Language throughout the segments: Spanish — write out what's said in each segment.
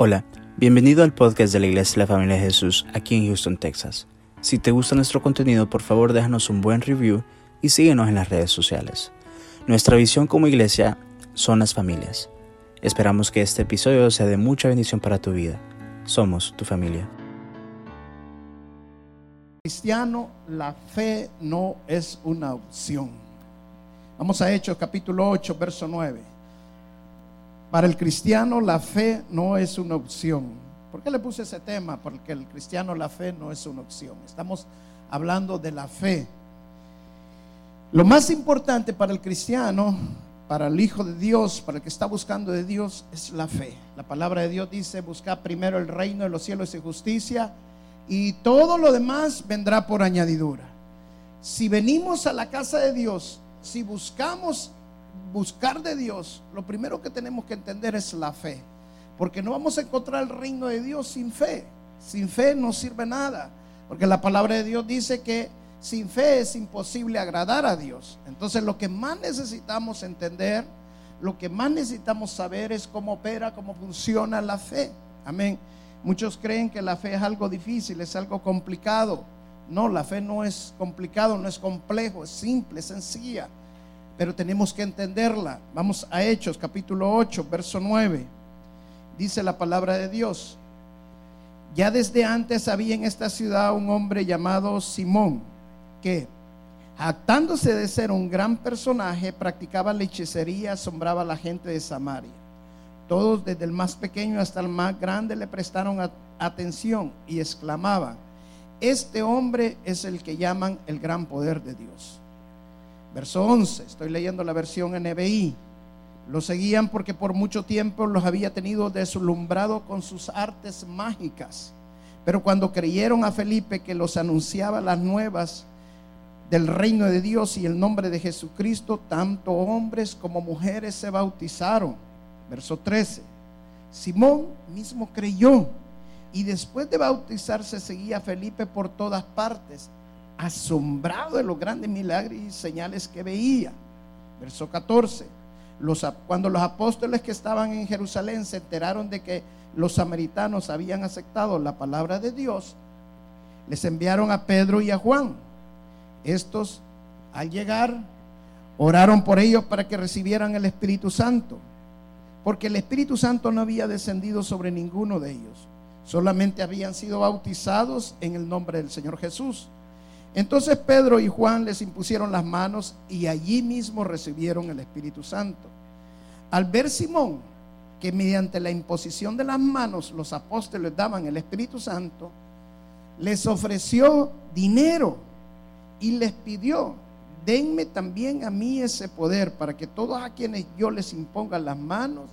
Hola, bienvenido al podcast de la Iglesia de la Familia de Jesús aquí en Houston, Texas. Si te gusta nuestro contenido, por favor déjanos un buen review y síguenos en las redes sociales. Nuestra visión como iglesia son las familias. Esperamos que este episodio sea de mucha bendición para tu vida. Somos tu familia. Cristiano, la fe no es una opción. Vamos a Hechos capítulo 8, verso 9. Para el cristiano la fe no es una opción. ¿Por qué le puse ese tema? Porque el cristiano la fe no es una opción. Estamos hablando de la fe. Lo más importante para el cristiano, para el Hijo de Dios, para el que está buscando de Dios, es la fe. La palabra de Dios dice, busca primero el reino de los cielos y justicia y todo lo demás vendrá por añadidura. Si venimos a la casa de Dios, si buscamos buscar de Dios, lo primero que tenemos que entender es la fe. Porque no vamos a encontrar el reino de Dios sin fe. Sin fe no sirve nada. Porque la palabra de Dios dice que sin fe es imposible agradar a Dios. Entonces lo que más necesitamos entender, lo que más necesitamos saber es cómo opera, cómo funciona la fe. Amén. Muchos creen que la fe es algo difícil, es algo complicado. No, la fe no es complicado, no es complejo, es simple, es sencilla pero tenemos que entenderla. Vamos a Hechos capítulo 8, verso 9. Dice la palabra de Dios. Ya desde antes había en esta ciudad un hombre llamado Simón, que, jactándose de ser un gran personaje, practicaba la hechicería, asombraba a la gente de Samaria. Todos, desde el más pequeño hasta el más grande, le prestaron atención y exclamaban, este hombre es el que llaman el gran poder de Dios. Verso 11, estoy leyendo la versión NBI. Lo seguían porque por mucho tiempo los había tenido deslumbrado con sus artes mágicas. Pero cuando creyeron a Felipe que los anunciaba las nuevas del reino de Dios y el nombre de Jesucristo, tanto hombres como mujeres se bautizaron. Verso 13. Simón mismo creyó y después de bautizarse seguía a Felipe por todas partes asombrado de los grandes milagros y señales que veía. Verso 14. Los, cuando los apóstoles que estaban en Jerusalén se enteraron de que los samaritanos habían aceptado la palabra de Dios, les enviaron a Pedro y a Juan. Estos, al llegar, oraron por ellos para que recibieran el Espíritu Santo, porque el Espíritu Santo no había descendido sobre ninguno de ellos, solamente habían sido bautizados en el nombre del Señor Jesús. Entonces Pedro y Juan les impusieron las manos y allí mismo recibieron el Espíritu Santo. Al ver Simón que mediante la imposición de las manos los apóstoles daban el Espíritu Santo, les ofreció dinero y les pidió, denme también a mí ese poder para que todos a quienes yo les imponga las manos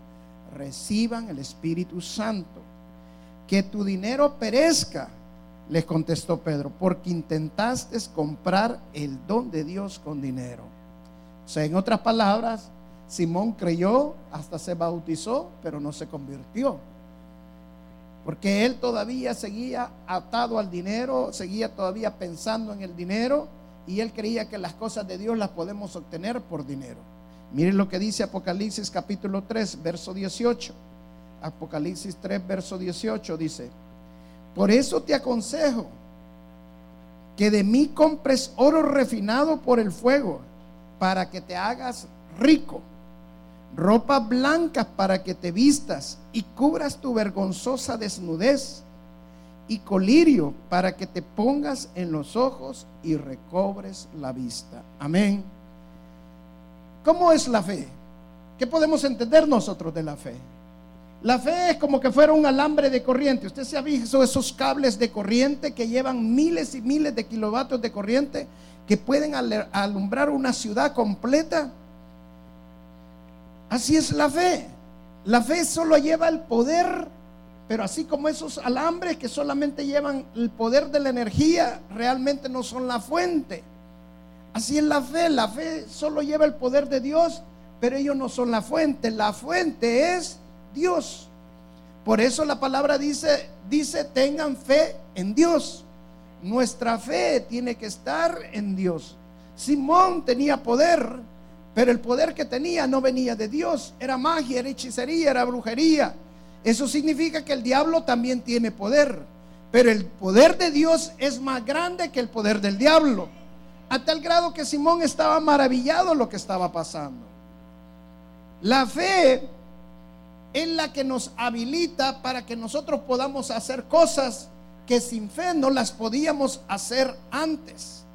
reciban el Espíritu Santo. Que tu dinero perezca les contestó Pedro, porque intentaste comprar el don de Dios con dinero. O sea, en otras palabras, Simón creyó, hasta se bautizó, pero no se convirtió. Porque él todavía seguía atado al dinero, seguía todavía pensando en el dinero y él creía que las cosas de Dios las podemos obtener por dinero. Miren lo que dice Apocalipsis capítulo 3, verso 18. Apocalipsis 3, verso 18 dice, por eso te aconsejo que de mí compres oro refinado por el fuego para que te hagas rico, ropas blancas para que te vistas y cubras tu vergonzosa desnudez y colirio para que te pongas en los ojos y recobres la vista. Amén. ¿Cómo es la fe? ¿Qué podemos entender nosotros de la fe? La fe es como que fuera un alambre de corriente. Usted se ha visto esos cables de corriente que llevan miles y miles de kilovatios de corriente que pueden alumbrar una ciudad completa. Así es la fe. La fe solo lleva el poder, pero así como esos alambres que solamente llevan el poder de la energía, realmente no son la fuente. Así es la fe. La fe solo lleva el poder de Dios, pero ellos no son la fuente. La fuente es Dios. Por eso la palabra dice, dice, tengan fe en Dios. Nuestra fe tiene que estar en Dios. Simón tenía poder, pero el poder que tenía no venía de Dios. Era magia, era hechicería, era brujería. Eso significa que el diablo también tiene poder. Pero el poder de Dios es más grande que el poder del diablo. A tal grado que Simón estaba maravillado lo que estaba pasando. La fe es la que nos habilita para que nosotros podamos hacer cosas que sin fe no las podíamos hacer antes.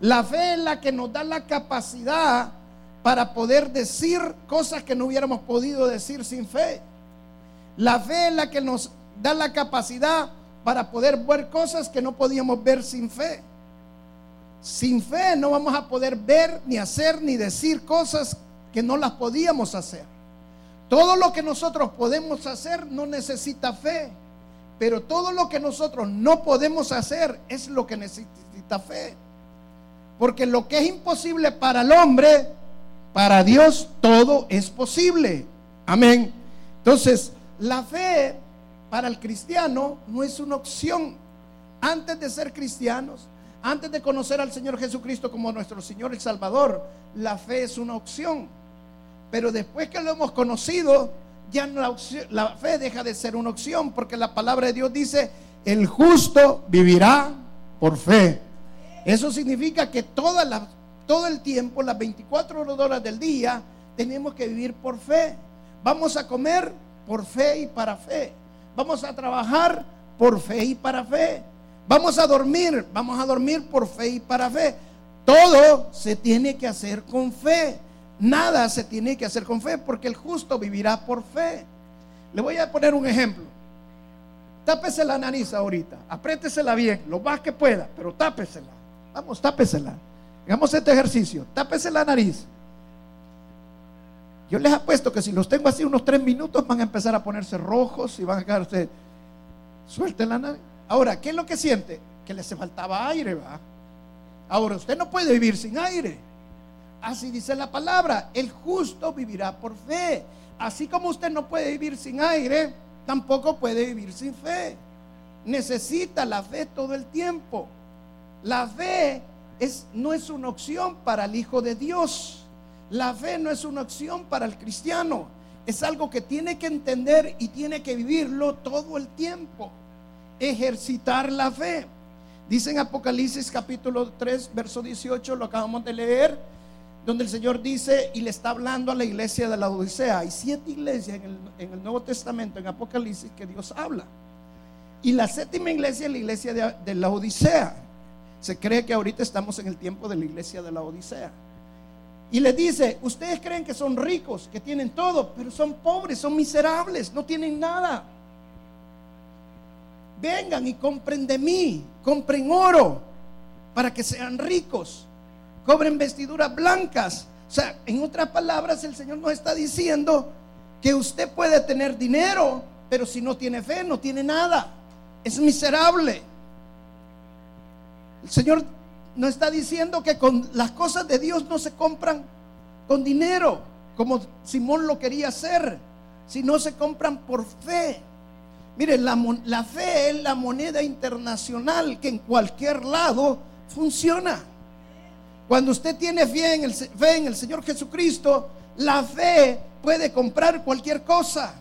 La fe es la que nos da la capacidad para poder decir cosas que no hubiéramos podido decir sin fe. La fe es la que nos da la capacidad para poder ver cosas que no podíamos ver sin fe. Sin fe no vamos a poder ver, ni hacer, ni decir cosas que no las podíamos hacer. Todo lo que nosotros podemos hacer no necesita fe, pero todo lo que nosotros no podemos hacer es lo que necesita fe. Porque lo que es imposible para el hombre, para Dios todo es posible. Amén. Entonces, la fe para el cristiano no es una opción. Antes de ser cristianos, antes de conocer al Señor Jesucristo como nuestro Señor y Salvador, la fe es una opción. Pero después que lo hemos conocido, ya la, la fe deja de ser una opción, porque la palabra de Dios dice, el justo vivirá por fe. Eso significa que toda todo el tiempo, las 24 horas del día, tenemos que vivir por fe. Vamos a comer por fe y para fe. Vamos a trabajar por fe y para fe. Vamos a dormir, vamos a dormir por fe y para fe. Todo se tiene que hacer con fe. Nada se tiene que hacer con fe porque el justo vivirá por fe. Le voy a poner un ejemplo. Tápese la nariz ahorita, apriétesela bien, lo más que pueda, pero tápesela. Vamos, tápesela. Hagamos este ejercicio. Tápese la nariz. Yo les apuesto que si los tengo así unos tres minutos van a empezar a ponerse rojos y van a quedarse. Suelten la nariz. Ahora, ¿qué es lo que siente? Que le hace faltaba aire, ¿va? Ahora, usted no puede vivir sin aire. Así dice la palabra. El justo vivirá por fe. Así como usted no puede vivir sin aire, tampoco puede vivir sin fe. Necesita la fe todo el tiempo. La fe es, no es una opción para el Hijo de Dios. La fe no es una opción para el cristiano. Es algo que tiene que entender y tiene que vivirlo todo el tiempo. Ejercitar la fe. Dice en Apocalipsis capítulo 3, verso 18, lo acabamos de leer, donde el Señor dice y le está hablando a la iglesia de la Odisea. Hay siete iglesias en el, Nuevo Testamento, en Apocalipsis, que Dios habla. Y la séptima iglesia es la iglesia de, de la Odisea. Se cree que ahorita estamos en el tiempo de la iglesia de la Odisea. Y les dice, ustedes creen que son ricos, que tienen todo, pero son pobres, son miserables, no tienen nada. Vengan y compren de mí, compren oro para que sean ricos, cobren vestiduras blancas. O sea, en otras palabras, el Señor nos está diciendo que usted puede tener dinero, pero si no tiene fe, no tiene nada. Es miserable. El Señor no está diciendo que con las cosas de Dios no se compran con dinero, como Simón lo quería hacer, sino se compran por fe. Miren, la, fe es la moneda internacional que en cualquier lado funciona. Cuando usted tiene fe en, el, fe en el Señor Jesucristo, la fe puede comprar cualquier cosa.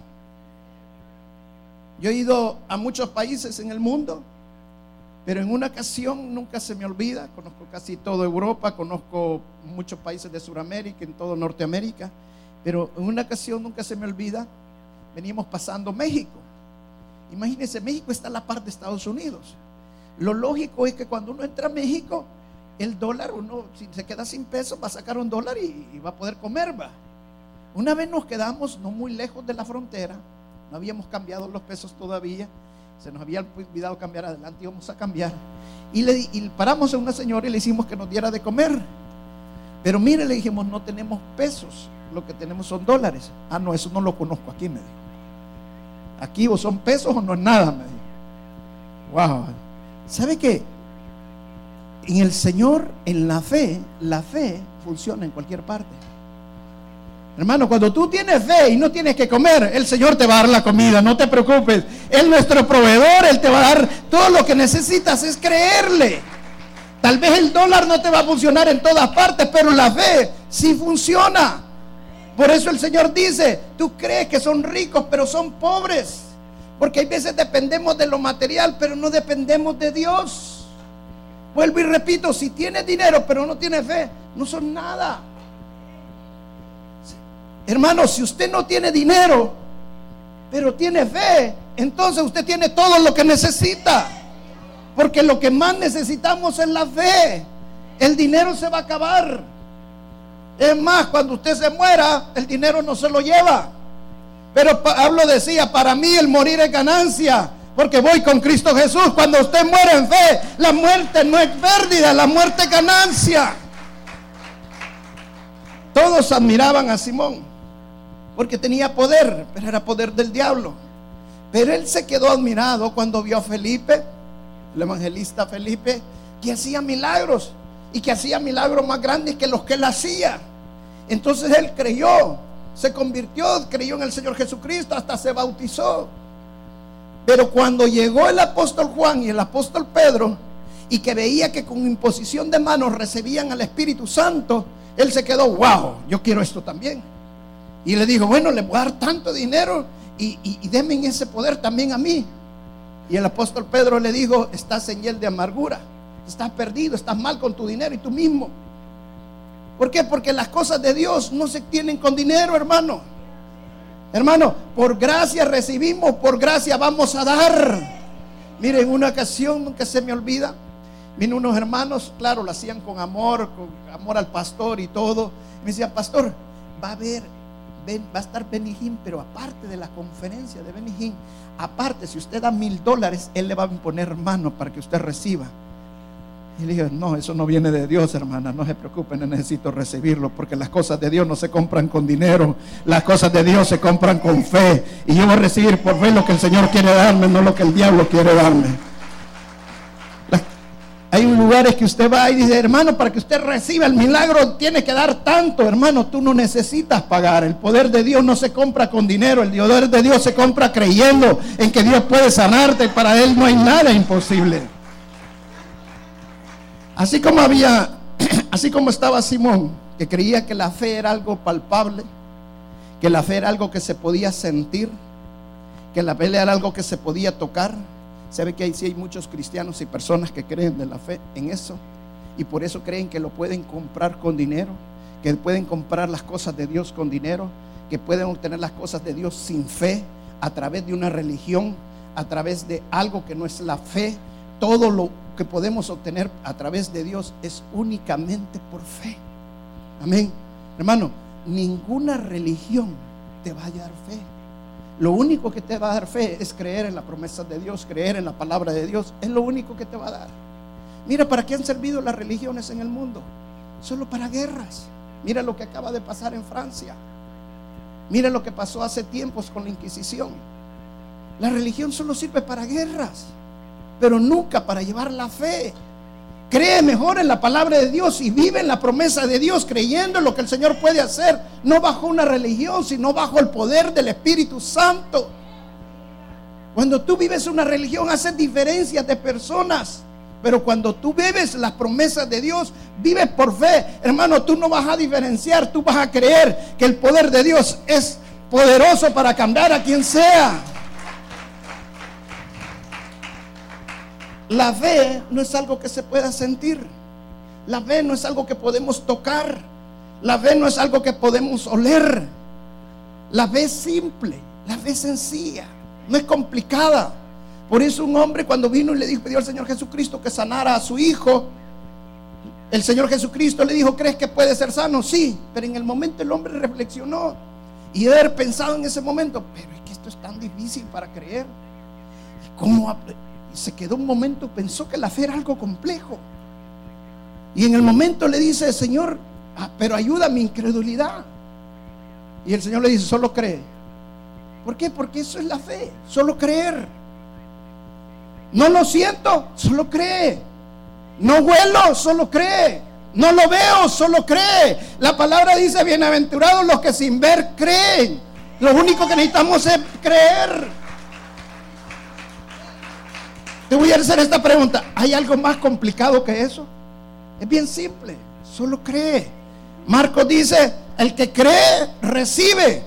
Yo he ido a muchos países en el mundo pero en una ocasión nunca se me olvida, conozco casi toda Europa, conozco muchos países de Sudamérica, en todo Norteamérica, pero en una ocasión nunca se me olvida, veníamos pasando México. Imagínense, México está a la par de Estados Unidos. Lo lógico es que cuando uno entra a México, el dólar, uno si se queda sin peso, va a sacar un dólar y, y va a poder comer, va. Una vez nos quedamos no muy lejos de la frontera, no habíamos cambiado los pesos todavía se nos había olvidado cambiar adelante, íbamos a cambiar. Y, le, paramos a una señora y le hicimos que nos diera de comer. Pero mire, le dijimos, no tenemos pesos, lo que tenemos son dólares. Ah, no, eso no lo conozco aquí, me dijo. Aquí o son pesos o no es nada, me dijo. Wow. ¿Sabe qué? En el Señor, en la fe, la fe funciona en cualquier parte. Hermano, cuando tú tienes fe y no tienes que comer, el Señor te va a dar la comida, no te preocupes. Él es nuestro proveedor, Él te va a dar todo lo que necesitas, es creerle. Tal vez el dólar no te va a funcionar en todas partes, pero la fe sí funciona. Por eso el Señor dice, tú crees que son ricos, pero son pobres. Porque hay veces dependemos de lo material, pero no dependemos de Dios. Vuelvo y repito, si tienes dinero, pero no tienes fe, no son nada. Hermano, si usted no tiene dinero, pero tiene fe, entonces usted tiene todo lo que necesita. Porque lo que más necesitamos es la fe. El dinero se va a acabar. Es más, cuando usted se muera, el dinero no se lo lleva. Pero Pablo decía, para mí el morir es ganancia, porque voy con Cristo Jesús. Cuando usted muere en fe, la muerte no es pérdida, la muerte es ganancia. Todos admiraban a Simón, porque tenía poder, pero era poder del diablo. Pero él se quedó admirado cuando vio a Felipe, el evangelista Felipe, que hacía milagros y que hacía milagros más grandes que los que él hacía. Entonces él creyó, se convirtió, creyó en el Señor Jesucristo, hasta se bautizó. Pero cuando llegó el apóstol Juan y el apóstol Pedro, y que veía que con imposición de manos recibían al Espíritu Santo, él se quedó, wow, yo quiero esto también. Y le dijo, bueno, le voy a dar tanto dinero y, y, denme ese poder también a mí. Y el apóstol Pedro le dijo, estás en él de amargura, estás perdido, estás mal con tu dinero y tú mismo. ¿Por qué? Porque las cosas de Dios no se tienen con dinero, hermano. Hermano, por gracia recibimos, por gracia vamos a dar. Miren, una ocasión nunca se me olvida. Vino unos hermanos, claro, lo hacían con amor, con amor al pastor y todo. Me decían, pastor, va a haber, va a estar Benijín, pero aparte de la conferencia de Benijín, aparte, si usted da mil dólares, él le va a imponer mano para que usted reciba. Y le dije, no, eso no viene de Dios, hermana, no se preocupen, necesito recibirlo, porque las cosas de Dios no se compran con dinero, las cosas de Dios se compran con fe. Y yo voy a recibir por fe lo que el Señor quiere darme, no lo que el diablo quiere darme. Hay lugares que usted va y dice, hermano, para que usted reciba el milagro tiene que dar tanto, hermano, tú no necesitas pagar. El poder de Dios no se compra con dinero, el poder de Dios se compra creyendo en que Dios puede sanarte, para Él no hay nada imposible. Así como había, así como estaba Simón, que creía que la fe era algo palpable, que la fe era algo que se podía sentir, que la fe era algo que se podía tocar. Sabe que ahí sí hay muchos cristianos y personas que creen de la fe en eso y por eso creen que lo pueden comprar con dinero, que pueden comprar las cosas de Dios con dinero, que pueden obtener las cosas de Dios sin fe a través de una religión, a través de algo que no es la fe. Todo lo que podemos obtener a través de Dios es únicamente por fe. Amén. Hermano, ninguna religión te va a dar fe. Lo único que te va a dar fe es creer en la promesa de Dios, creer en la palabra de Dios. Es lo único que te va a dar. Mira, ¿para qué han servido las religiones en el mundo? Solo para guerras. Mira lo que acaba de pasar en Francia. Mira lo que pasó hace tiempos con la Inquisición. La religión solo sirve para guerras pero nunca para llevar la fe. Cree mejor en la palabra de Dios y vive en la promesa de Dios, creyendo en lo que el Señor puede hacer, no bajo una religión, sino bajo el poder del Espíritu Santo. Cuando tú vives una religión, haces diferencias de personas. Pero cuando tú vives las promesas de Dios, vives por fe. Hermano, tú no vas a diferenciar, tú vas a creer que el poder de Dios es poderoso para cambiar a quien sea. La fe no es algo que se pueda sentir. La fe no es algo que podemos tocar. La fe no es algo que podemos oler. La fe es simple. La fe es sencilla. No es complicada. Por eso un hombre cuando vino y le dijo, pidió al Señor Jesucristo que sanara a su hijo, el Señor Jesucristo le dijo, ¿crees que puede ser sano? Sí, pero en el momento el hombre reflexionó y haber pensado en ese momento, pero es que esto es tan difícil para creer. ¿Cómo? Se quedó un momento, pensó que la fe era algo complejo. Y en el momento le dice, Señor, ah, pero ayuda a mi incredulidad. Y el Señor le dice, solo cree. ¿Por qué? Porque eso es la fe, solo creer. No lo siento, solo cree. No huelo, solo cree. No lo veo, solo cree. La palabra dice, bienaventurados los que sin ver creen. Lo único que necesitamos es creer. Te voy a hacer esta pregunta. ¿Hay algo más complicado que eso? Es bien simple. Solo cree. Marcos dice, El que cree, recibe.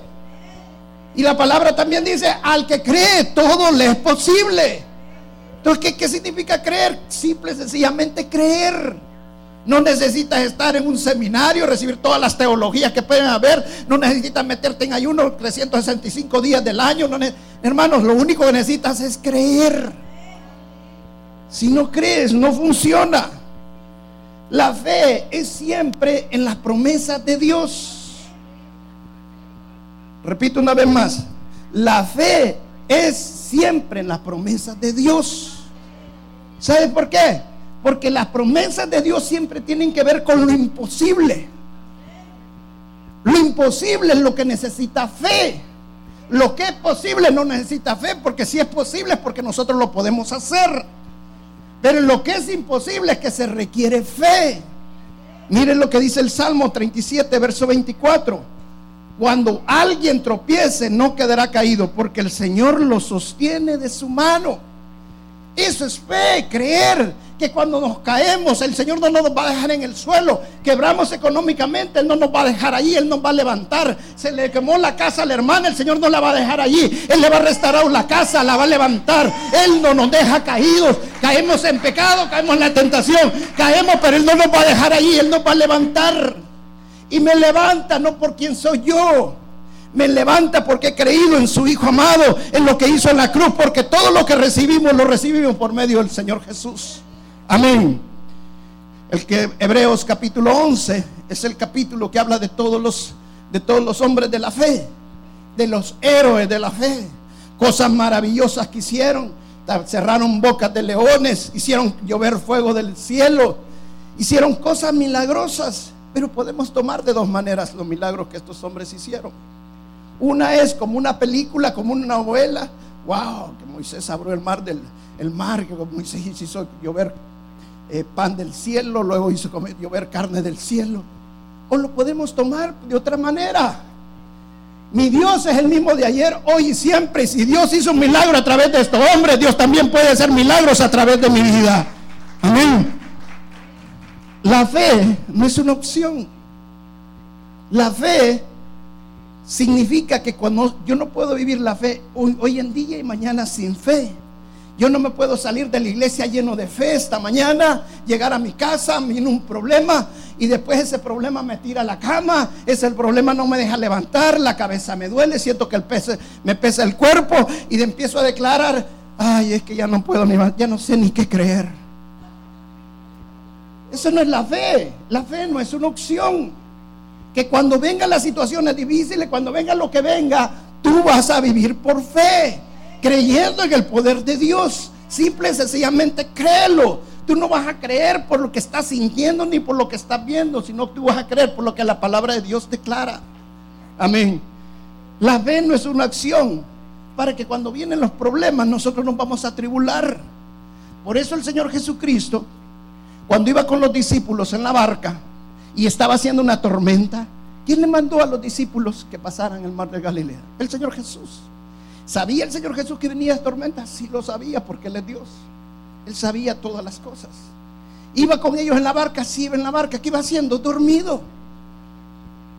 Y la palabra también dice, al que cree, todo le es posible. Entonces, ¿qué, significa creer? Simple sencillamente creer. No necesitas estar en un seminario, recibir todas las teologías que pueden haber. No necesitas meterte en ayuno 365 días del año. hermanos, lo único que necesitas es creer. Si no crees, no funciona. La fe es siempre en las promesas de Dios. Repito una vez más. La fe es siempre en las promesas de Dios. ¿Sabe por qué? Porque las promesas de Dios siempre tienen que ver con lo imposible. Lo imposible es lo que necesita fe. Lo que es posible no necesita fe, porque si es posible es porque nosotros lo podemos hacer. Pero lo que es imposible es que se requiere fe. Miren lo que dice el Salmo 37, verso 24. Cuando alguien tropiece, no quedará caído, porque el Señor lo sostiene de su mano. Eso es fe, creer que cuando nos caemos, el Señor no nos va a dejar en el suelo. Quebramos económicamente, Él no nos va a dejar allí, Él nos va a levantar. Se le quemó la casa a la hermana, el Señor no la va a dejar allí. Él le va a restaurar la casa, la va a levantar. Él no nos deja caídos. Caemos en pecado, caemos en la tentación, caemos, pero Él no nos va a dejar allí, Él nos va a levantar. Y me levanta no por quien soy yo me levanta porque he creído en su Hijo amado, en lo que hizo en la cruz, porque todo lo que recibimos lo recibimos por medio del Señor Jesús. Amén. El que Hebreos capítulo 11 es el capítulo que habla de todos los de todos los hombres de la fe, de los héroes de la fe, cosas maravillosas que hicieron, cerraron bocas de leones, hicieron llover fuego del cielo, hicieron cosas milagrosas, pero podemos tomar de dos maneras los milagros que estos hombres hicieron. Una es como una película, como una novela. Wow, que Moisés abrió el mar del el mar, que Moisés hizo llover eh, pan del cielo, luego hizo comer, llover carne del cielo. O lo podemos tomar de otra manera. Mi Dios es el mismo de ayer, hoy y siempre. Si Dios hizo un milagro a través de estos hombres, Dios también puede hacer milagros a través de mi vida. Amén. La fe no es una opción. La fe significa que cuando yo no puedo vivir la fe hoy, hoy, en día y mañana sin fe. Yo no me puedo salir de la iglesia lleno de fe esta mañana, llegar a mi casa, viene un problema y después ese problema me tira a la cama, ese problema no me deja levantar, la cabeza me duele, siento que el pese, me pesa el cuerpo y empiezo a declarar, ay, es que ya no puedo ni ya no sé ni qué creer. Eso no es la fe, la fe no es una opción que cuando vengan las situaciones difíciles, cuando venga lo que venga, tú vas a vivir por fe, creyendo en el poder de Dios. Simple y sencillamente créelo. Tú no vas a creer por lo que estás sintiendo ni por lo que estás viendo, sino tú vas a creer por lo que la palabra de Dios declara. Amén. La fe no es una acción para que cuando vienen los problemas nosotros nos vamos a tribular. Por eso el Señor Jesucristo, cuando iba con los discípulos en la barca, y estaba haciendo una tormenta, ¿quién le mandó a los discípulos que pasaran el mar de Galilea? El Señor Jesús. ¿Sabía el Señor Jesús que venía tormenta? Sí lo sabía porque Él es Dios. Él sabía todas las cosas. Iba con ellos en la barca, sí iba en la barca. ¿Qué iba haciendo? Dormido.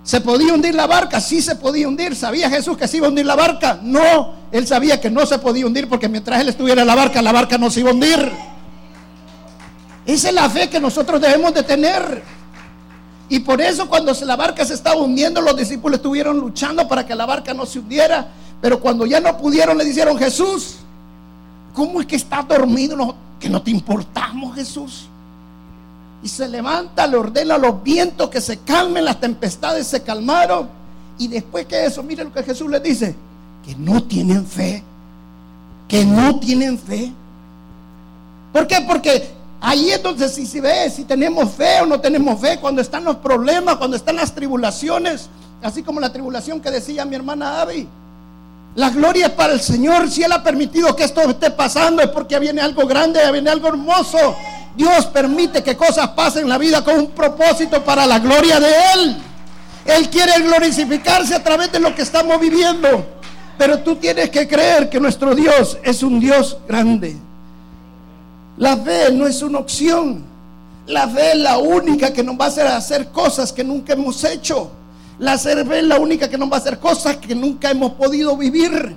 ¿Se podía hundir la barca? Sí se podía hundir. ¿Sabía Jesús que se iba a hundir la barca? No. Él sabía que no se podía hundir porque mientras Él estuviera en la barca, la barca no se iba a hundir. Esa es la fe que nosotros debemos de tener. Y por eso cuando la barca se estaba hundiendo, los discípulos estuvieron luchando para que la barca no se hundiera. Pero cuando ya no pudieron, le dijeron, Jesús, ¿cómo es que estás dormido? que no te importamos, Jesús. Y se levanta, le ordena a los vientos que se calmen, las tempestades se calmaron. Y después que eso, mire lo que Jesús le dice, que no tienen fe, que no tienen fe. ¿Por qué? Porque Ahí entonces si se ve si tenemos fe o no tenemos fe, cuando están los problemas, cuando están las tribulaciones, así como la tribulación que decía mi hermana Abby. La gloria es para el Señor. Si Él ha permitido que esto esté pasando es porque viene algo grande, viene algo hermoso. Dios permite que cosas pasen en la vida con un propósito para la gloria de Él. Él quiere glorificarse a través de lo que estamos viviendo. Pero tú tienes que creer que nuestro Dios es un Dios grande. La fe no es una opción. La fe es la única que nos va a hacer hacer cosas que nunca hemos hecho. La fe es la única que nos va a hacer cosas que nunca hemos podido vivir,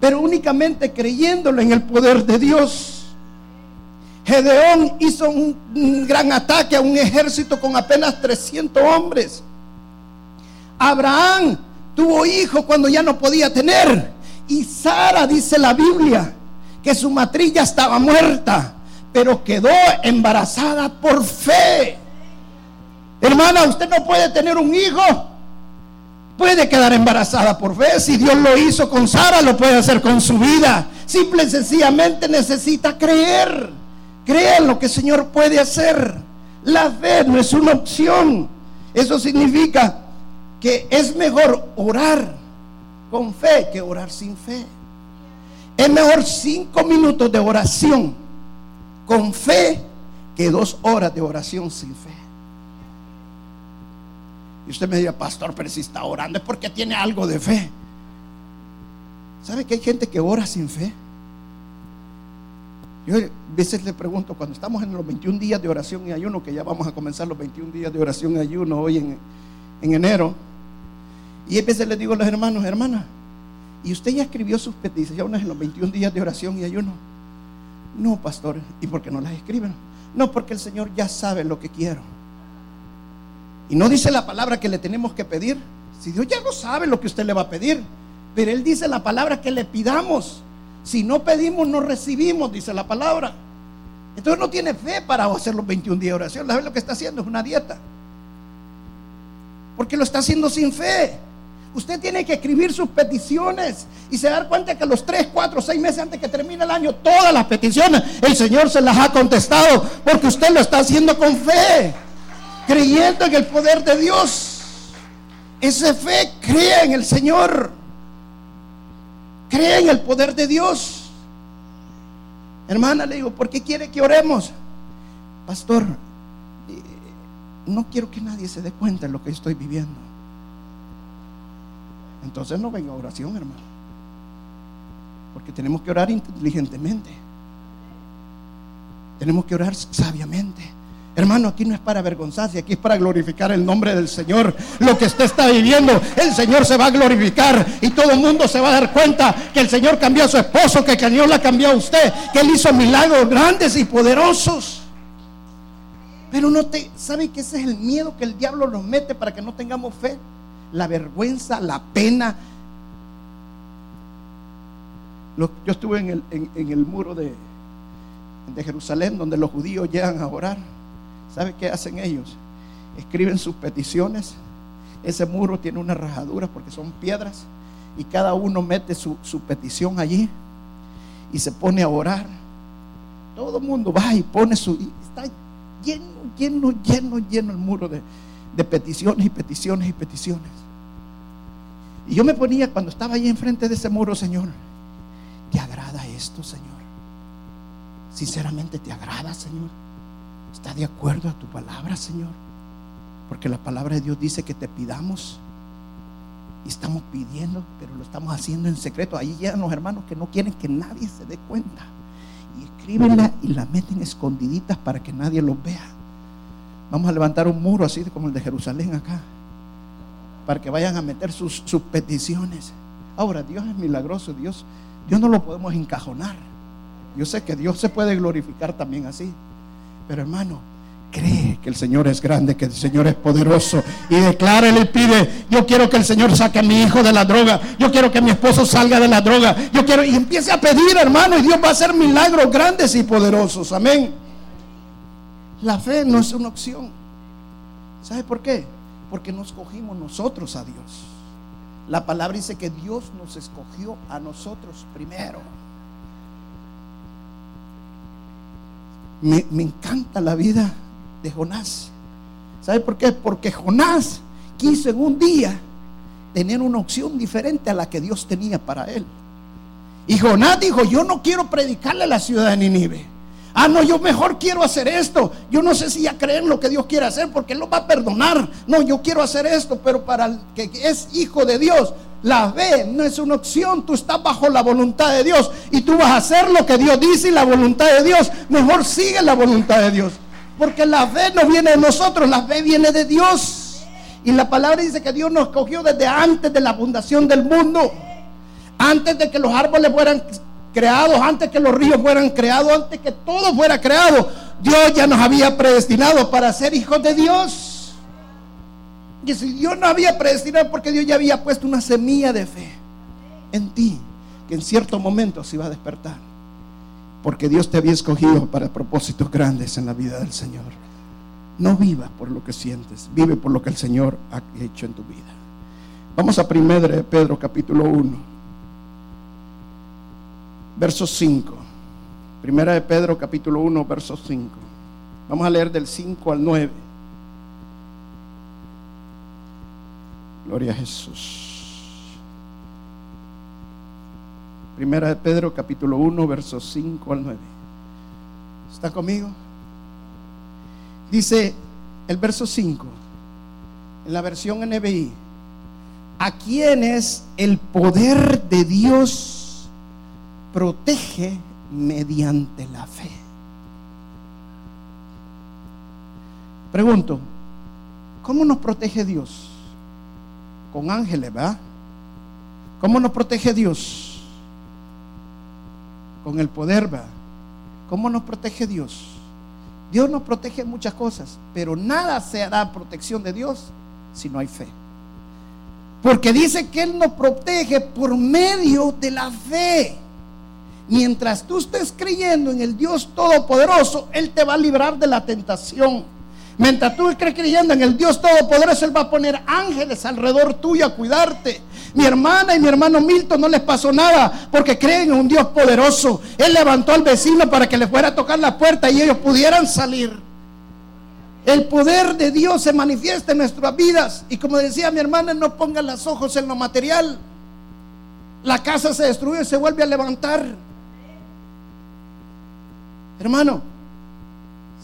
pero únicamente creyéndolo en el poder de Dios. Gedeón hizo un, gran ataque a un ejército con apenas 300 hombres. Abraham tuvo hijo cuando ya no podía tener. Y Sara, dice la Biblia, que su matriz ya estaba muerta, pero quedó embarazada por fe. Hermana, usted no puede tener un hijo. Puede quedar embarazada por fe. Si Dios lo hizo con Sara, lo puede hacer con su vida. Simple y sencillamente necesita creer. Crea en lo que el Señor puede hacer. La fe no es una opción. Eso significa que es mejor orar con fe que orar sin fe. Es mejor cinco minutos de oración con fe que dos horas de oración sin fe. Y usted me diga, pastor, pero si está orando es porque tiene algo de fe. ¿Sabe que hay gente que ora sin fe? Yo a veces le pregunto, cuando estamos en los 21 días de oración y ayuno, que ya vamos a comenzar los 21 días de oración y ayuno hoy en, en enero, y a veces le digo a los hermanos, hermana, ¿y usted ya escribió sus peticiones en los 21 días de oración y ayuno? No, pastor, ¿y por qué no las escriben? No, porque el Señor ya sabe lo que quiero. Y no dice la palabra que le tenemos que pedir. Si Dios ya no sabe lo que usted le va a pedir, pero Él dice la palabra que le pidamos. Si no pedimos, no recibimos, dice la palabra. Entonces no tiene fe para hacer los 21 días de oración. La vez lo que está haciendo es una dieta. Porque lo está haciendo sin fe. Usted tiene que escribir sus peticiones y se da cuenta que los 3, 4, 6 meses antes que termine el año, todas las peticiones, el Señor se las ha contestado porque usted lo está haciendo con fe creyendo en el poder de Dios. Esa fe cree en el Señor. Cree en el poder de Dios. Hermana, le digo, ¿por qué quiere que oremos? Pastor, eh, no quiero que nadie se dé cuenta de lo que estoy viviendo. Entonces no venga oración, hermano. Porque tenemos que orar inteligentemente. Tenemos que orar sabiamente. Hermano, aquí no es para avergonzarse, aquí es para glorificar el nombre del Señor. Lo que usted está viviendo, el Señor se va a glorificar y todo el mundo se va a dar cuenta que el Señor cambió a su esposo, que el Señor la cambió a usted, que Él hizo milagros grandes y poderosos. Pero no te, ¿sabe que ese es el miedo que el diablo nos mete para que no tengamos fe? La vergüenza, la pena. yo estuve en el, muro de Jerusalén donde los judíos llegan a orar. ¿Sabe qué hacen ellos? Escriben sus peticiones. Ese muro tiene unas rajaduras porque son piedras. Y cada uno mete su, petición allí y se pone a orar. Todo el mundo va y pone su... está lleno, lleno, lleno, lleno el muro de, de peticiones y peticiones y peticiones. Y yo me ponía cuando estaba ahí enfrente de ese muro, Señor, ¿te agrada esto, Señor? Sinceramente, ¿te agrada, Señor? ¿Está de acuerdo a tu palabra, Señor? Porque la palabra de Dios dice que te pidamos. Y estamos pidiendo, pero lo estamos haciendo en secreto. Ahí llegan los hermanos que no quieren que nadie se dé cuenta. Y escríbenla y la meten escondiditas para que nadie los vea. Vamos a levantar un muro así como el de Jerusalén acá. Para que vayan a meter sus, sus peticiones. Ahora, Dios es milagroso. Dios, Dios no lo podemos encajonar. Yo sé que Dios se puede glorificar también así. Pero hermano, cree que el Señor es grande, que el Señor es poderoso y declara y pide, yo quiero que el Señor saque a mi hijo de la droga, yo quiero que mi esposo salga de la droga, yo quiero y empiece a pedir, hermano, y Dios va a hacer milagros grandes y poderosos. Amén. La fe no es una opción. ¿Sabe por qué? Porque nos escogimos nosotros a Dios. La palabra dice que Dios nos escogió a nosotros primero. Me, encanta la vida de Jonás. ¿Sabe por qué? Porque Jonás quiso en un día tener una opción diferente a la que Dios tenía para él. Y Jonás dijo, yo no quiero predicarle a la ciudad de Ninive. Ah, no, yo mejor quiero hacer esto. Yo no sé si ya creen lo que Dios quiere hacer porque Él lo va a perdonar. No, yo quiero hacer esto, pero para el que es hijo de Dios, la fe no es una opción, tú estás bajo la voluntad de Dios y tú vas a hacer lo que Dios dice y la voluntad de Dios. Mejor sigue la voluntad de Dios. Porque la fe no viene de nosotros, la fe viene de Dios. Y la palabra dice que Dios nos escogió desde antes de la fundación del mundo. Antes de que los árboles fueran creados, antes que los ríos fueran creados, antes que todo fuera creado. Dios ya nos había predestinado para ser hijos de Dios. Y si Dios no había predestinado, porque Dios ya había puesto una semilla de fe en ti, que en cierto momento se iba a despertar. Porque Dios te había escogido para propósitos grandes en la vida del Señor. No viva por lo que sientes, vive por lo que el Señor ha hecho en tu vida. Vamos a 1 Pedro capítulo 1, verso 5. Primera de Pedro capítulo 1, verso 5. Vamos a leer del 5 al 9. Gloria a Jesús. Primera de Pedro capítulo 1, versos 5 al 9. ¿Está conmigo? Dice el verso 5, en la versión NBI, a quienes el poder de Dios protege mediante la fe. Pregunto, ¿cómo nos protege Dios? Con ángeles, ¿verdad? ¿Cómo nos protege Dios? Con el poder, ¿verdad? ¿Cómo nos protege Dios? Dios nos protege en muchas cosas, pero nada se hará protección de Dios si no hay fe. Porque dice que Él nos protege por medio de la fe. Mientras tú estés creyendo en el Dios Todopoderoso, Él te va a librar de la tentación. Mientras tú estés creyendo en el Dios Todopoderoso, Él va a poner ángeles alrededor tuyo a cuidarte. Mi hermana y mi hermano Milton no les pasó nada porque creen en un Dios poderoso. Él levantó al vecino para que le fuera a tocar la puerta y ellos pudieran salir. El poder de Dios se manifiesta en nuestras vidas. Y como decía mi hermana, no pongan los ojos en lo material. La casa se destruye y se vuelve a levantar. Hermano,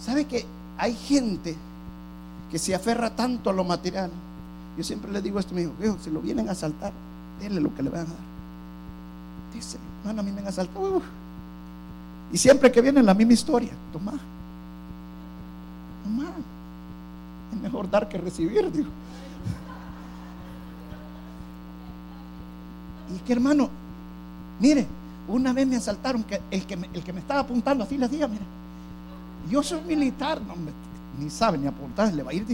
¿sabe que hay gente que se aferra tanto a lo material? Yo siempre le digo esto, mi hijo, si lo vienen a asaltar, denle lo que le van a dar. Dice, hermano, a mí me han asaltado. Y siempre que viene la misma historia, toma. Toma. Es mejor dar que recibir, digo. Y que hermano, mire, una vez me asaltaron, que el, que me, el que me estaba apuntando así le decía, mire, yo soy militar, ni sabe ni apuntar, le va a ir,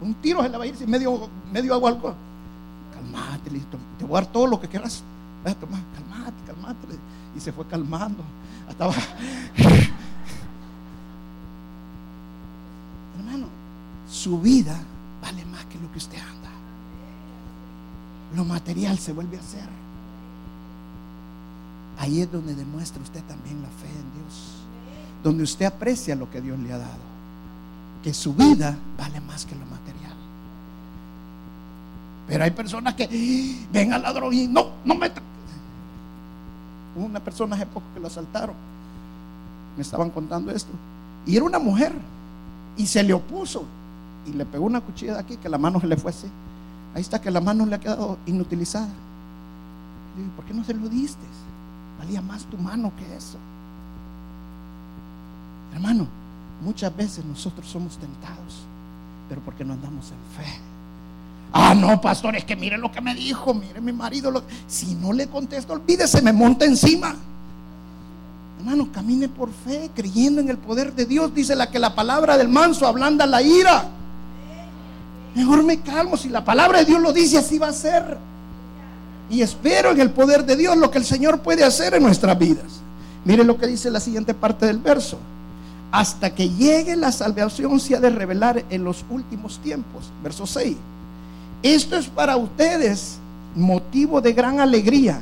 un tiro se le va a ir si medio, medio hago algo. Calmate, listo, te voy a dar todo lo que quieras. Tomás, calmate, calmate. Y se fue calmando. Estaba. Hermano, su vida vale más que lo que usted anda. Lo material se vuelve a hacer. Ahí es donde demuestra usted también la fe en Dios. Donde usted aprecia lo que Dios le ha dado que su vida vale más que lo material. Pero hay personas que ven al ladrón y no, no me. Una persona hace poco que lo asaltaron. Me estaban contando esto. Y era una mujer. Y se le opuso. Y le pegó una cuchilla de aquí que la mano se le fue así. Ahí está que la mano le ha quedado inutilizada. Digo, ¿por qué no se lo diste? Valía más tu mano que eso. Hermano, Muchas veces nosotros somos tentados, pero porque no andamos en fe. Ah, no, pastor, es que mire lo que me dijo, mire mi marido. Si no le contesto, olvídese, me monta encima. Hermano, camine por fe, creyendo en el poder de Dios. Dice la que la palabra del manso ablanda la ira. Mejor me calmo, si la palabra de Dios lo dice, así va a ser. Y espero en el poder de Dios lo que el Señor puede hacer en nuestras vidas. Mire lo que dice la siguiente parte del verso hasta que llegue la salvación se ha de revelar en los últimos tiempos. Verso 6. Esto es para ustedes motivo de gran alegría,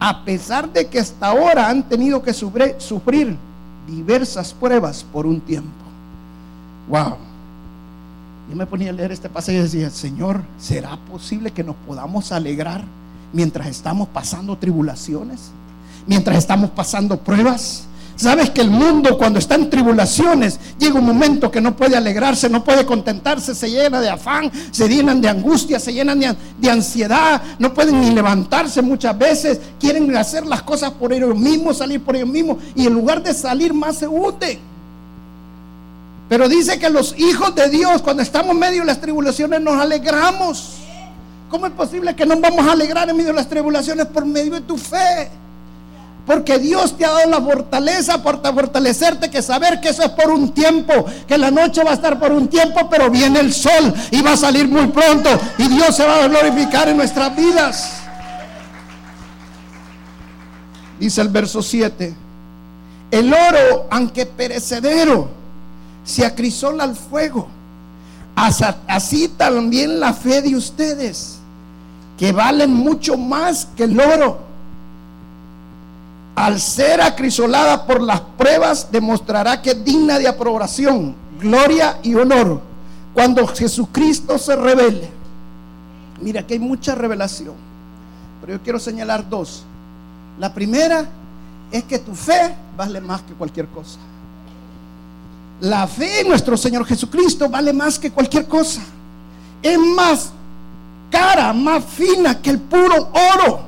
a pesar de que hasta ahora han tenido que sufrir diversas pruebas por un tiempo. Wow. Yo me ponía a leer este pasaje y decía, Señor, ¿será posible que nos podamos alegrar mientras estamos pasando tribulaciones? Mientras estamos pasando pruebas. Sabes que el mundo cuando está en tribulaciones llega un momento que no puede alegrarse, no puede contentarse, se llena de afán, se llenan de angustia, se llenan de, ansiedad, no pueden ni levantarse muchas veces, quieren hacer las cosas por ellos mismos, salir por ellos mismos y en lugar de salir más se hunden. Pero dice que los hijos de Dios, cuando estamos medio de las tribulaciones, nos alegramos. ¿Cómo es posible que nos vamos a alegrar en medio de las tribulaciones por medio de tu fe? Porque Dios te ha dado la fortaleza para fortalecerte, que saber que eso es por un tiempo, que la noche va a estar por un tiempo, pero viene el sol y va a salir muy pronto y Dios se va a glorificar en nuestras vidas. Dice el verso 7, el oro, aunque perecedero, se acrisola al fuego. Así también la fe de ustedes, que valen mucho más que el oro al ser acrisolada por las pruebas, demostrará que es digna de aprobación, gloria y honor cuando Jesucristo se revele. Mira que hay mucha revelación, pero yo quiero señalar dos. La primera es que tu fe vale más que cualquier cosa. La fe en nuestro Señor Jesucristo vale más que cualquier cosa. Es más cara, más fina que el puro oro.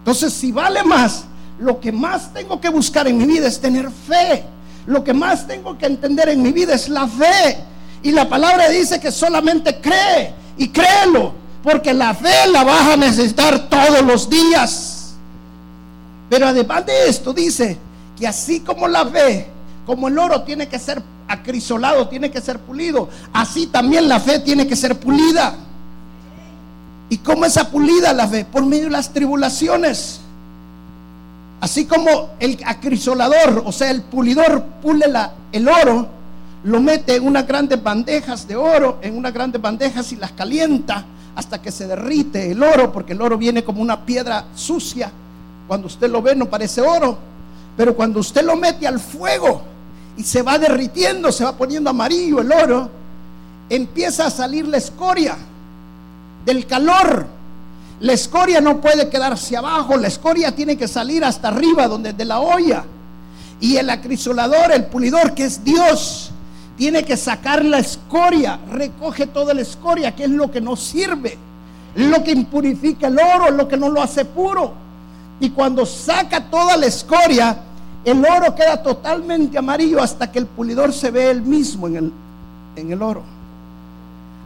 Entonces, si vale más, lo que más tengo que buscar en mi vida es tener fe. Lo que más tengo que entender en mi vida es la fe. Y la palabra dice que solamente cree y créelo, porque la fe la vas a necesitar todos los días. Pero además de esto dice que así como la fe, como el oro tiene que ser acrisolado, tiene que ser pulido, así también la fe tiene que ser pulida. ¿Y cómo es pulida la fe? Por medio de las tribulaciones. Así como el acrisolador, o sea, el pulidor pule el oro, lo mete en unas grandes bandejas de oro, en unas grandes bandejas y las calienta hasta que se derrite el oro, porque el oro viene como una piedra sucia. Cuando usted lo ve no parece oro, pero cuando usted lo mete al fuego y se va derritiendo, se va poniendo amarillo el oro, empieza a salir la escoria del calor. La escoria no puede quedarse abajo, la escoria tiene que salir hasta arriba, donde de la olla. Y el acrisolador, el pulidor, que es Dios, tiene que sacar la escoria, recoge toda la escoria, que es lo que no sirve, lo que impurifica el oro, lo que no lo hace puro. Y cuando saca toda la escoria, el oro queda totalmente amarillo hasta que el pulidor se ve el mismo en el, en el oro.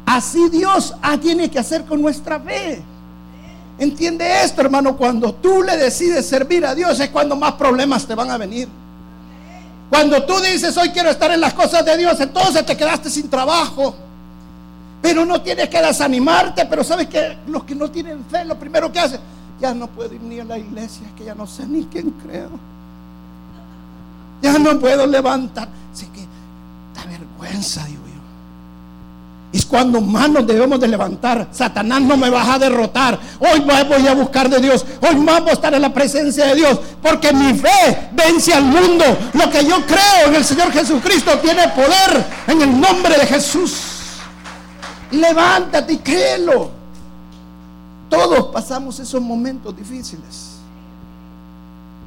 Así Dios ah, tiene que hacer con nuestra fe. Entiende esto, hermano, cuando tú le decides servir a Dios es cuando más problemas te van a venir. Cuando tú dices, hoy quiero estar en las cosas de Dios, entonces te quedaste sin trabajo. Pero no tienes que desanimarte, pero sabes que los que no tienen fe, lo primero que hacen, ya no puedo ir ni a la iglesia, que ya no sé ni quién creo. Ya no puedo levantar. Así que da vergüenza, Dios. Es cuando más nos debemos de levantar. Satanás no me va a derrotar. Hoy voy a buscar de Dios. Hoy más voy a estar en la presencia de Dios. Porque mi fe vence al mundo. Lo que yo creo en el Señor Jesucristo tiene poder en el nombre de Jesús. Levántate y créelo. Todos pasamos esos momentos difíciles.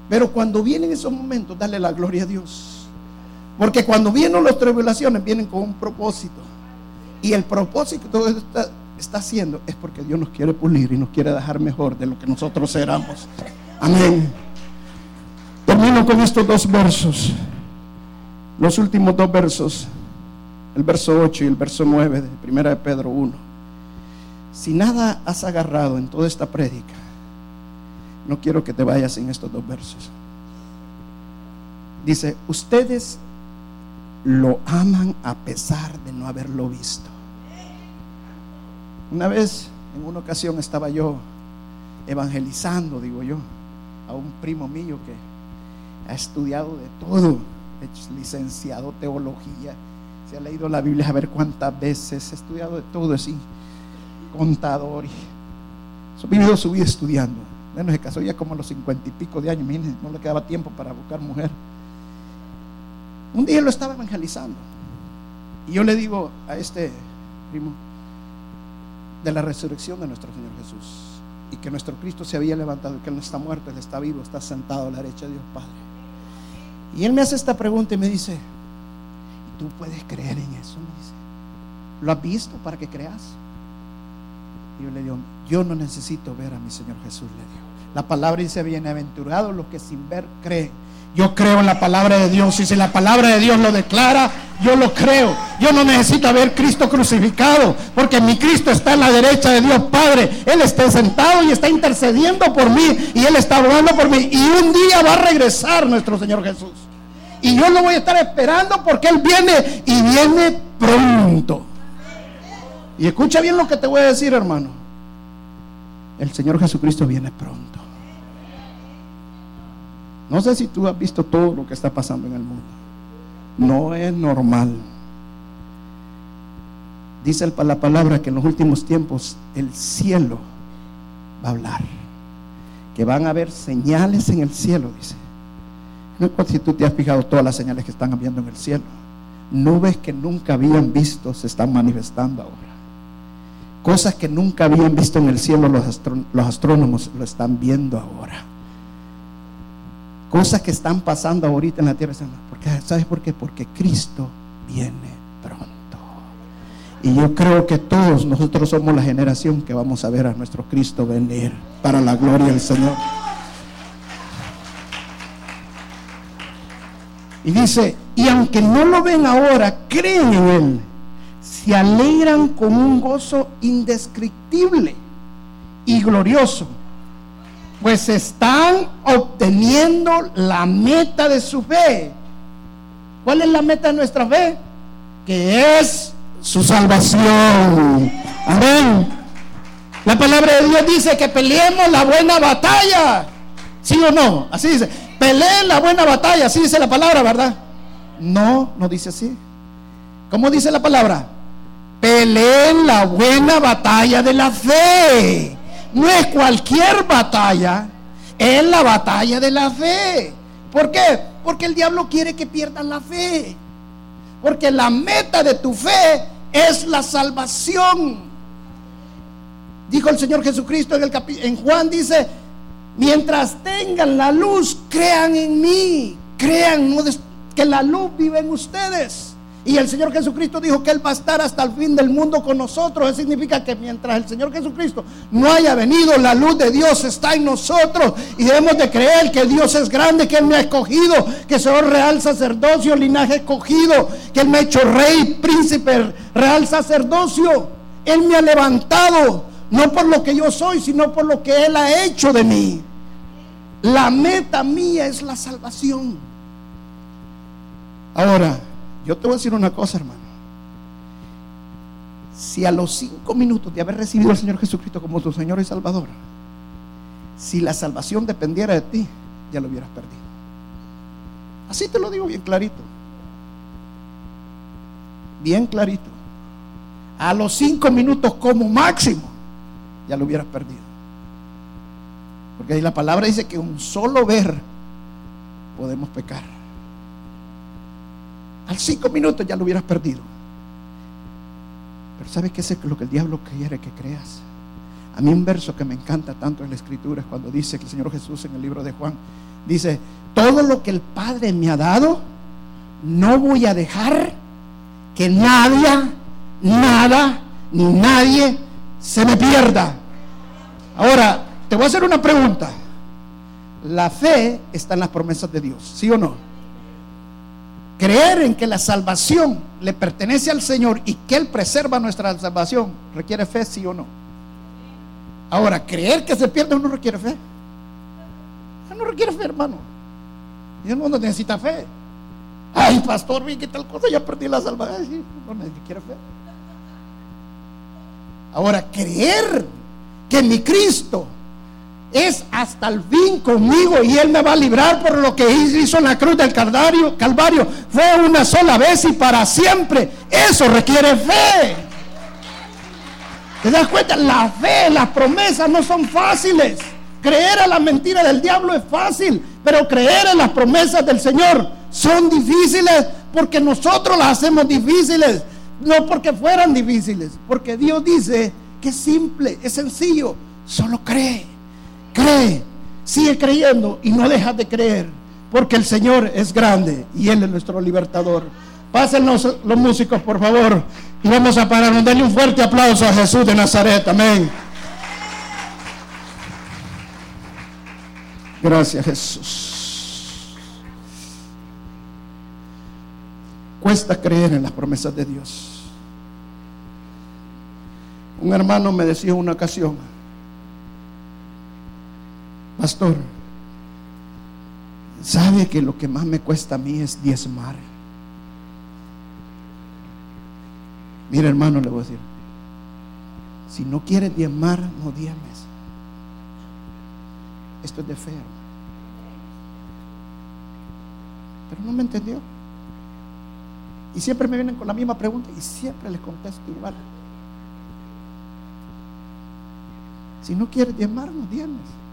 Pero cuando vienen esos momentos, dale la gloria a Dios. Porque cuando vienen las tribulaciones, vienen con un propósito. Y el propósito que todo esto está, haciendo es porque Dios nos quiere pulir y nos quiere dejar mejor de lo que nosotros éramos. Amén. Termino con estos dos versos. Los últimos dos versos. El verso 8 y el verso 9 de 1 de Pedro 1. Si nada has agarrado en toda esta prédica, no quiero que te vayas en estos dos versos. Dice, ustedes lo aman a pesar de no haberlo visto. Una vez, en una ocasión, estaba yo evangelizando, digo yo, a un primo mío que ha estudiado de todo, es licenciado teología, se ha leído la Biblia a ver cuántas veces, ha estudiado de todo así, contador, y su vida estudiando. Bueno, se casó ya como a los cincuenta y pico de años, no le quedaba tiempo para buscar mujer. Un día lo estaba evangelizando y yo le digo a este primo, de la resurrección de nuestro Señor Jesús. Y que nuestro Cristo se había levantado, que Él no está muerto, Él está vivo, está sentado a la derecha de Dios Padre. Y Él me hace esta pregunta y me dice, ¿tú puedes creer en eso? Me dice, ¿lo has visto para que creas? Y yo le digo, yo no necesito ver a mi Señor Jesús, le digo. La palabra dice, bienaventurados los que sin ver creen. Yo creo en la palabra de Dios y si la palabra de Dios lo declara, yo lo creo. Yo no necesito ver Cristo crucificado, porque mi Cristo está en la derecha de Dios Padre. Él está sentado y está intercediendo por mí y Él está hablando por mí. Y un día va a regresar nuestro Señor Jesús. Y yo lo voy a estar esperando porque Él viene y viene pronto. Y escucha bien lo que te voy a decir, hermano. El Señor Jesucristo viene pronto. No sé si tú has visto todo lo que está pasando en el mundo. No es normal. Dice la palabra que en los últimos tiempos el cielo va a hablar. Que van a haber señales en el cielo, dice. No si tú te has fijado todas las señales que están habiendo en el cielo. Nubes que nunca habían visto se están manifestando ahora. Cosas que nunca habían visto en el cielo los astrónomos lo están viendo ahora. Cosas que están pasando ahorita en la tierra. Porque, ¿Sabes por qué? Porque Cristo viene pronto. Y yo creo que todos nosotros somos la generación que vamos a ver a nuestro Cristo venir para la gloria del Señor. Y dice, y aunque no lo ven ahora, creen en Él se alegran con un gozo indescriptible y glorioso, pues están obteniendo la meta de su fe. ¿Cuál es la meta de nuestra fe? Que es su salvación. Amén. La palabra de Dios dice que peleemos la buena batalla. ¿Sí o no? Así dice. Peleen la buena batalla. Así dice la palabra, ¿verdad? No, no dice así. ¿Cómo dice la palabra? Peleen la buena batalla de la fe. No es cualquier batalla, es la batalla de la fe. ¿Por qué? Porque el diablo quiere que pierdan la fe. Porque la meta de tu fe es la salvación. Dijo el Señor Jesucristo en, el en Juan, dice, mientras tengan la luz, crean en mí. Crean que la luz vive en ustedes. Y el Señor Jesucristo dijo que Él va a estar hasta el fin del mundo con nosotros. Eso significa que mientras el Señor Jesucristo no haya venido, la luz de Dios está en nosotros. Y debemos de creer que Dios es grande, que Él me ha escogido, que soy real sacerdocio, linaje escogido, que Él me ha hecho rey, príncipe, real sacerdocio. Él me ha levantado, no por lo que yo soy, sino por lo que Él ha hecho de mí. La meta mía es la salvación. Ahora, yo te voy a decir una cosa, hermano. Si a los cinco minutos de haber recibido al Señor Jesucristo como tu Señor y Salvador, si la salvación dependiera de ti, ya lo hubieras perdido. Así te lo digo bien clarito. Bien clarito. A los cinco minutos como máximo, ya lo hubieras perdido. Porque ahí la palabra dice que un solo ver podemos pecar. Al cinco minutos ya lo hubieras perdido. Pero ¿sabes qué es lo que el diablo quiere que creas? A mí un verso que me encanta tanto en la escritura es cuando dice que el Señor Jesús en el libro de Juan dice, todo lo que el Padre me ha dado, no voy a dejar que nadie, nada, ni nadie se me pierda. Ahora, te voy a hacer una pregunta. La fe está en las promesas de Dios, ¿sí o no? Creer en que la salvación le pertenece al Señor y que Él preserva nuestra salvación requiere fe, sí o no. Ahora, creer que se pierde no requiere fe. No requiere fe, hermano. El mundo necesita fe. Ay, pastor, vi que tal cosa, ya perdí la salvación. No requiere fe. Ahora, creer que mi Cristo es hasta el fin conmigo y Él me va a librar por lo que hizo en la cruz del Calvario. Fue una sola vez y para siempre. Eso requiere fe. ¿Te das cuenta? La fe, las promesas no son fáciles. Creer a la mentira del diablo es fácil, pero creer en las promesas del Señor son difíciles porque nosotros las hacemos difíciles, no porque fueran difíciles, porque Dios dice que es simple, es sencillo, solo cree. Cree, sigue creyendo y no dejas de creer, porque el Señor es grande y Él es nuestro libertador. Pásenos los músicos, por favor, y vamos a pararnos. Denle un fuerte aplauso a Jesús de Nazaret. Amén. Gracias, Jesús. cuesta creer en las promesas de Dios. Un hermano me decía una ocasión, pastor, ¿sabe que lo que más me cuesta a mí es diezmar? Mira hermano, le voy a decir, si no quieres diezmar, no diezmes. Esto es de fe, hermano. Pero no me entendió. Y siempre me vienen con la misma pregunta y siempre les contesto igual. Si no quieres diezmar, no diezmes.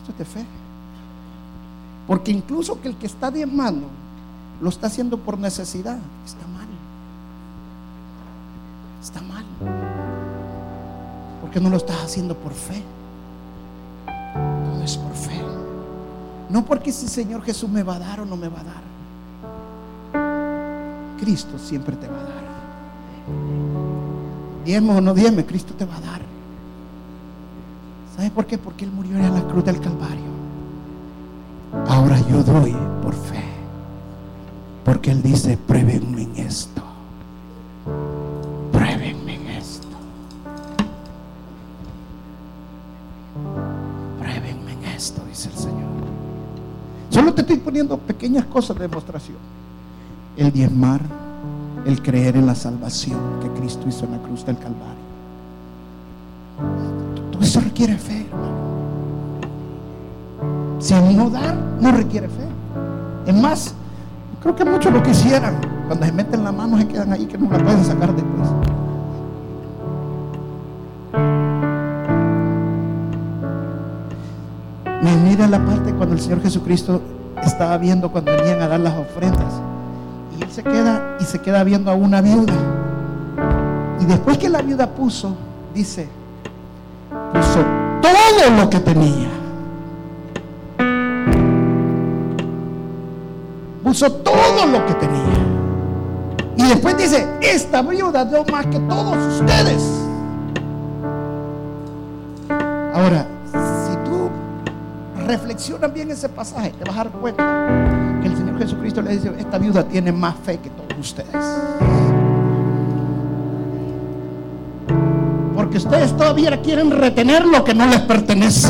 Esto es fe. Porque incluso que el que está diezmando lo está haciendo por necesidad, está mal. Está mal. Porque no lo estás haciendo por fe. Todo es por fe. No porque si Señor Jesús me va a dar o no me va a dar. Cristo siempre te va a dar. Diezmo o no diezme, Cristo te va a dar. ¿Sabes por qué? Porque Él murió en la cruz del Calvario. Ahora yo doy por fe. Porque Él dice, pruébenme en esto. Pruébenme en esto. Pruébenme en esto, dice el Señor. Solo te estoy poniendo pequeñas cosas de demostración. El diezmar, el creer en la salvación que Cristo hizo en la cruz del Calvario. Eso requiere fe, hermano. Si no dar, no requiere fe. Es más, creo que muchos lo quisieran. Cuando se meten la mano se quedan ahí que no la pueden sacar después. Me mira la parte cuando el Señor Jesucristo estaba viendo cuando venían a dar las ofrendas. Y él se queda y se queda viendo a una viuda. Y después que la viuda puso, dice, todo lo que tenía. Puso todo lo que tenía. Y después dice, esta viuda dio más que todos ustedes. Ahora, si tú reflexionas bien ese pasaje, te vas a dar cuenta que el Señor Jesucristo le dice, esta viuda tiene más fe que todos ustedes. Porque ustedes todavía quieren retener lo que no les pertenece.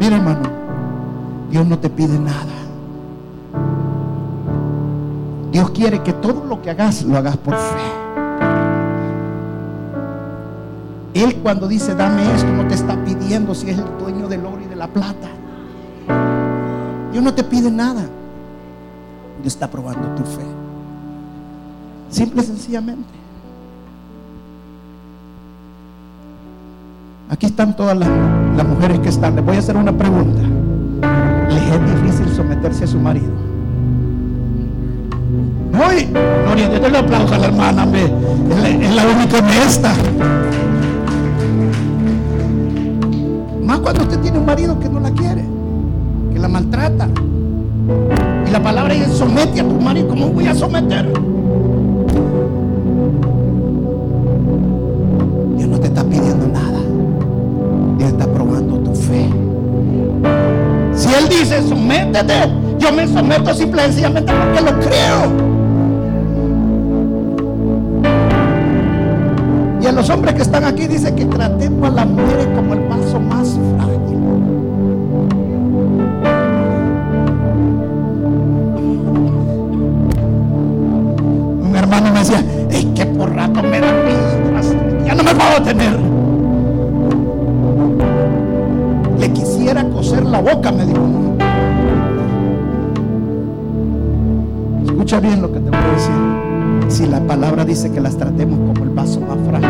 Mira hermano, Dios no te pide nada. Dios quiere que todo lo que hagas lo hagas por fe. Él cuando dice dame esto no te está pidiendo si es el dueño del oro y de la plata. Dios no te pide nada. Está probando tu fe. Simple y sencillamente. Aquí están todas las, mujeres que están. Les voy a hacer una pregunta. ¿Les es difícil someterse a su marido? Hoy, Gloria, yo te lo aplauso a la hermana, hombre. Es la, es la única honesta. Más cuando usted tiene un marido que no la quiere, que la maltrata. La palabra dice, somete a tu marido. ¿Cómo voy a someter? Dios no te está pidiendo nada. Dios está probando tu fe. Si Él dice, sométete, yo me someto simple y sencillamente porque lo creo. Y a los hombres que están aquí dice que tratemos a las mujeres como el vaso más frágil. Me decía, es que por rato me dan piedras, ya no me puedo tener. Le quisiera coser la boca, me dijo. Escucha bien lo que te voy a decir. Si la palabra dice que las tratemos como el vaso más frágil,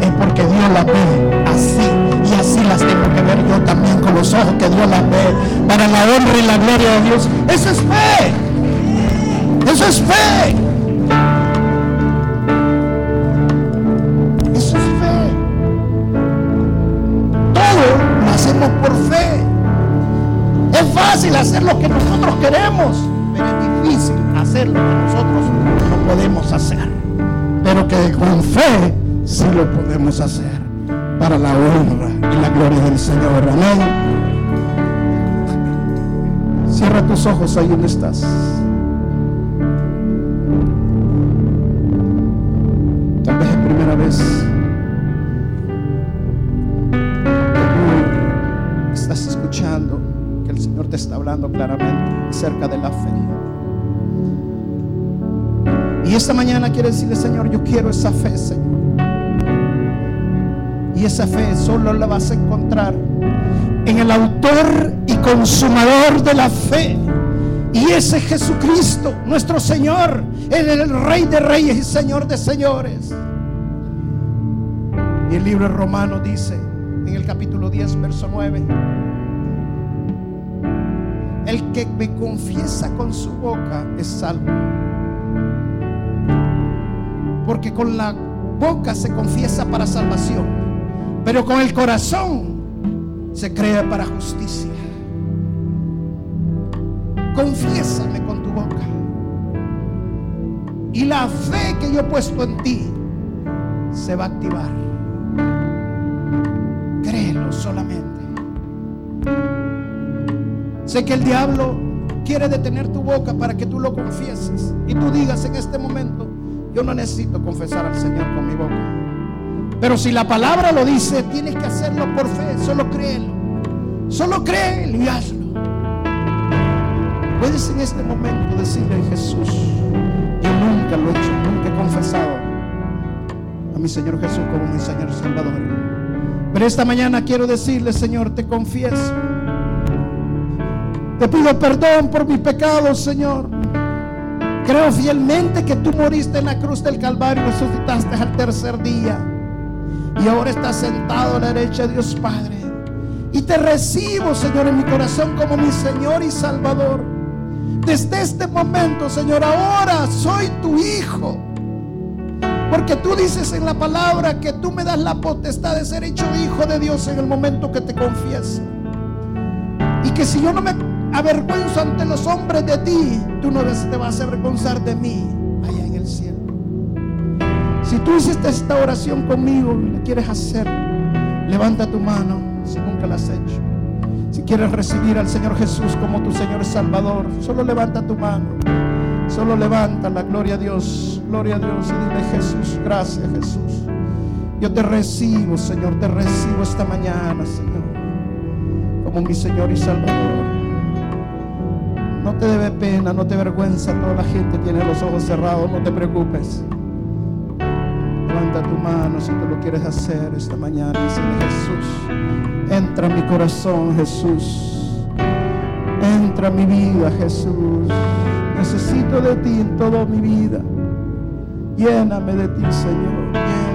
es porque Dios las ve así y así las tengo que ver yo también con los ojos que Dios las ve para la honra y la gloria de Dios. Eso es fe. Eso es fe. Hacer lo que nosotros queremos, pero es difícil hacer lo que nosotros no podemos hacer. Pero que con fe sí lo podemos hacer. para la honra y la gloria del Señor. Amén. Cierra tus ojos ahí donde estás. Tal vez es primera vez que tú estás escuchando el Señor te está hablando claramente acerca de la fe. Y esta mañana quiere decirle, Señor, yo quiero esa fe, Señor. Y esa fe solo la vas a encontrar en el autor y consumador de la fe. Y ese Jesucristo, nuestro Señor, es el Rey de Reyes y Señor de Señores. Y el libro Romano dice, en el capítulo 10, verso 9, el que me confiesa con su boca es salvo. Porque con la boca se confiesa para salvación pero con el corazón se crea para justicia. Confiésame con tu boca. Y la fe que yo he puesto en ti se va a activar. Créelo solamente. Sé que el diablo quiere detener tu boca para que tú lo confieses y tú digas en este momento, yo no necesito confesar al Señor con mi boca. Pero si la palabra lo dice, tienes que hacerlo por fe. Solo créelo. Solo créelo y hazlo. Puedes en este momento decirle Jesús, yo nunca lo he hecho, nunca he confesado a mi Señor Jesús como mi Señor Salvador. Pero esta mañana quiero decirle, Señor, te confieso. Te pido perdón por mis pecados, Señor. Creo fielmente que tú moriste en la cruz del Calvario y resucitaste al tercer día y ahora estás sentado a la derecha de Dios Padre. Y te recibo, Señor, en mi corazón como mi Señor y Salvador. Desde este momento, Señor, ahora soy tu hijo. Porque tú dices en la palabra que tú me das la potestad de ser hecho hijo de Dios en el momento que te confieso. Y que si yo no me avergüenzo ante los hombres de ti, tú no te vas a avergonzar de mí allá en el cielo. Si tú hiciste esta oración conmigo y quieres hacer, levanta tu mano si nunca la has hecho. Si quieres recibir al Señor Jesús como tu Señor Salvador, solo levanta tu mano. Solo levanta la gloria a Dios, gloria a Dios y dile Jesús, gracias Jesús. Yo te recibo, Señor, te recibo esta mañana, Señor, como mi Señor y Salvador. No te debe pena, no te vergüenza, toda la gente tiene los ojos cerrados, no te preocupes. Levanta tu mano si tú lo quieres hacer esta mañana. Dice Jesús, entra en mi corazón, Jesús. Entra en mi vida, Jesús. Necesito de ti en toda mi vida. Lléname de ti, Señor.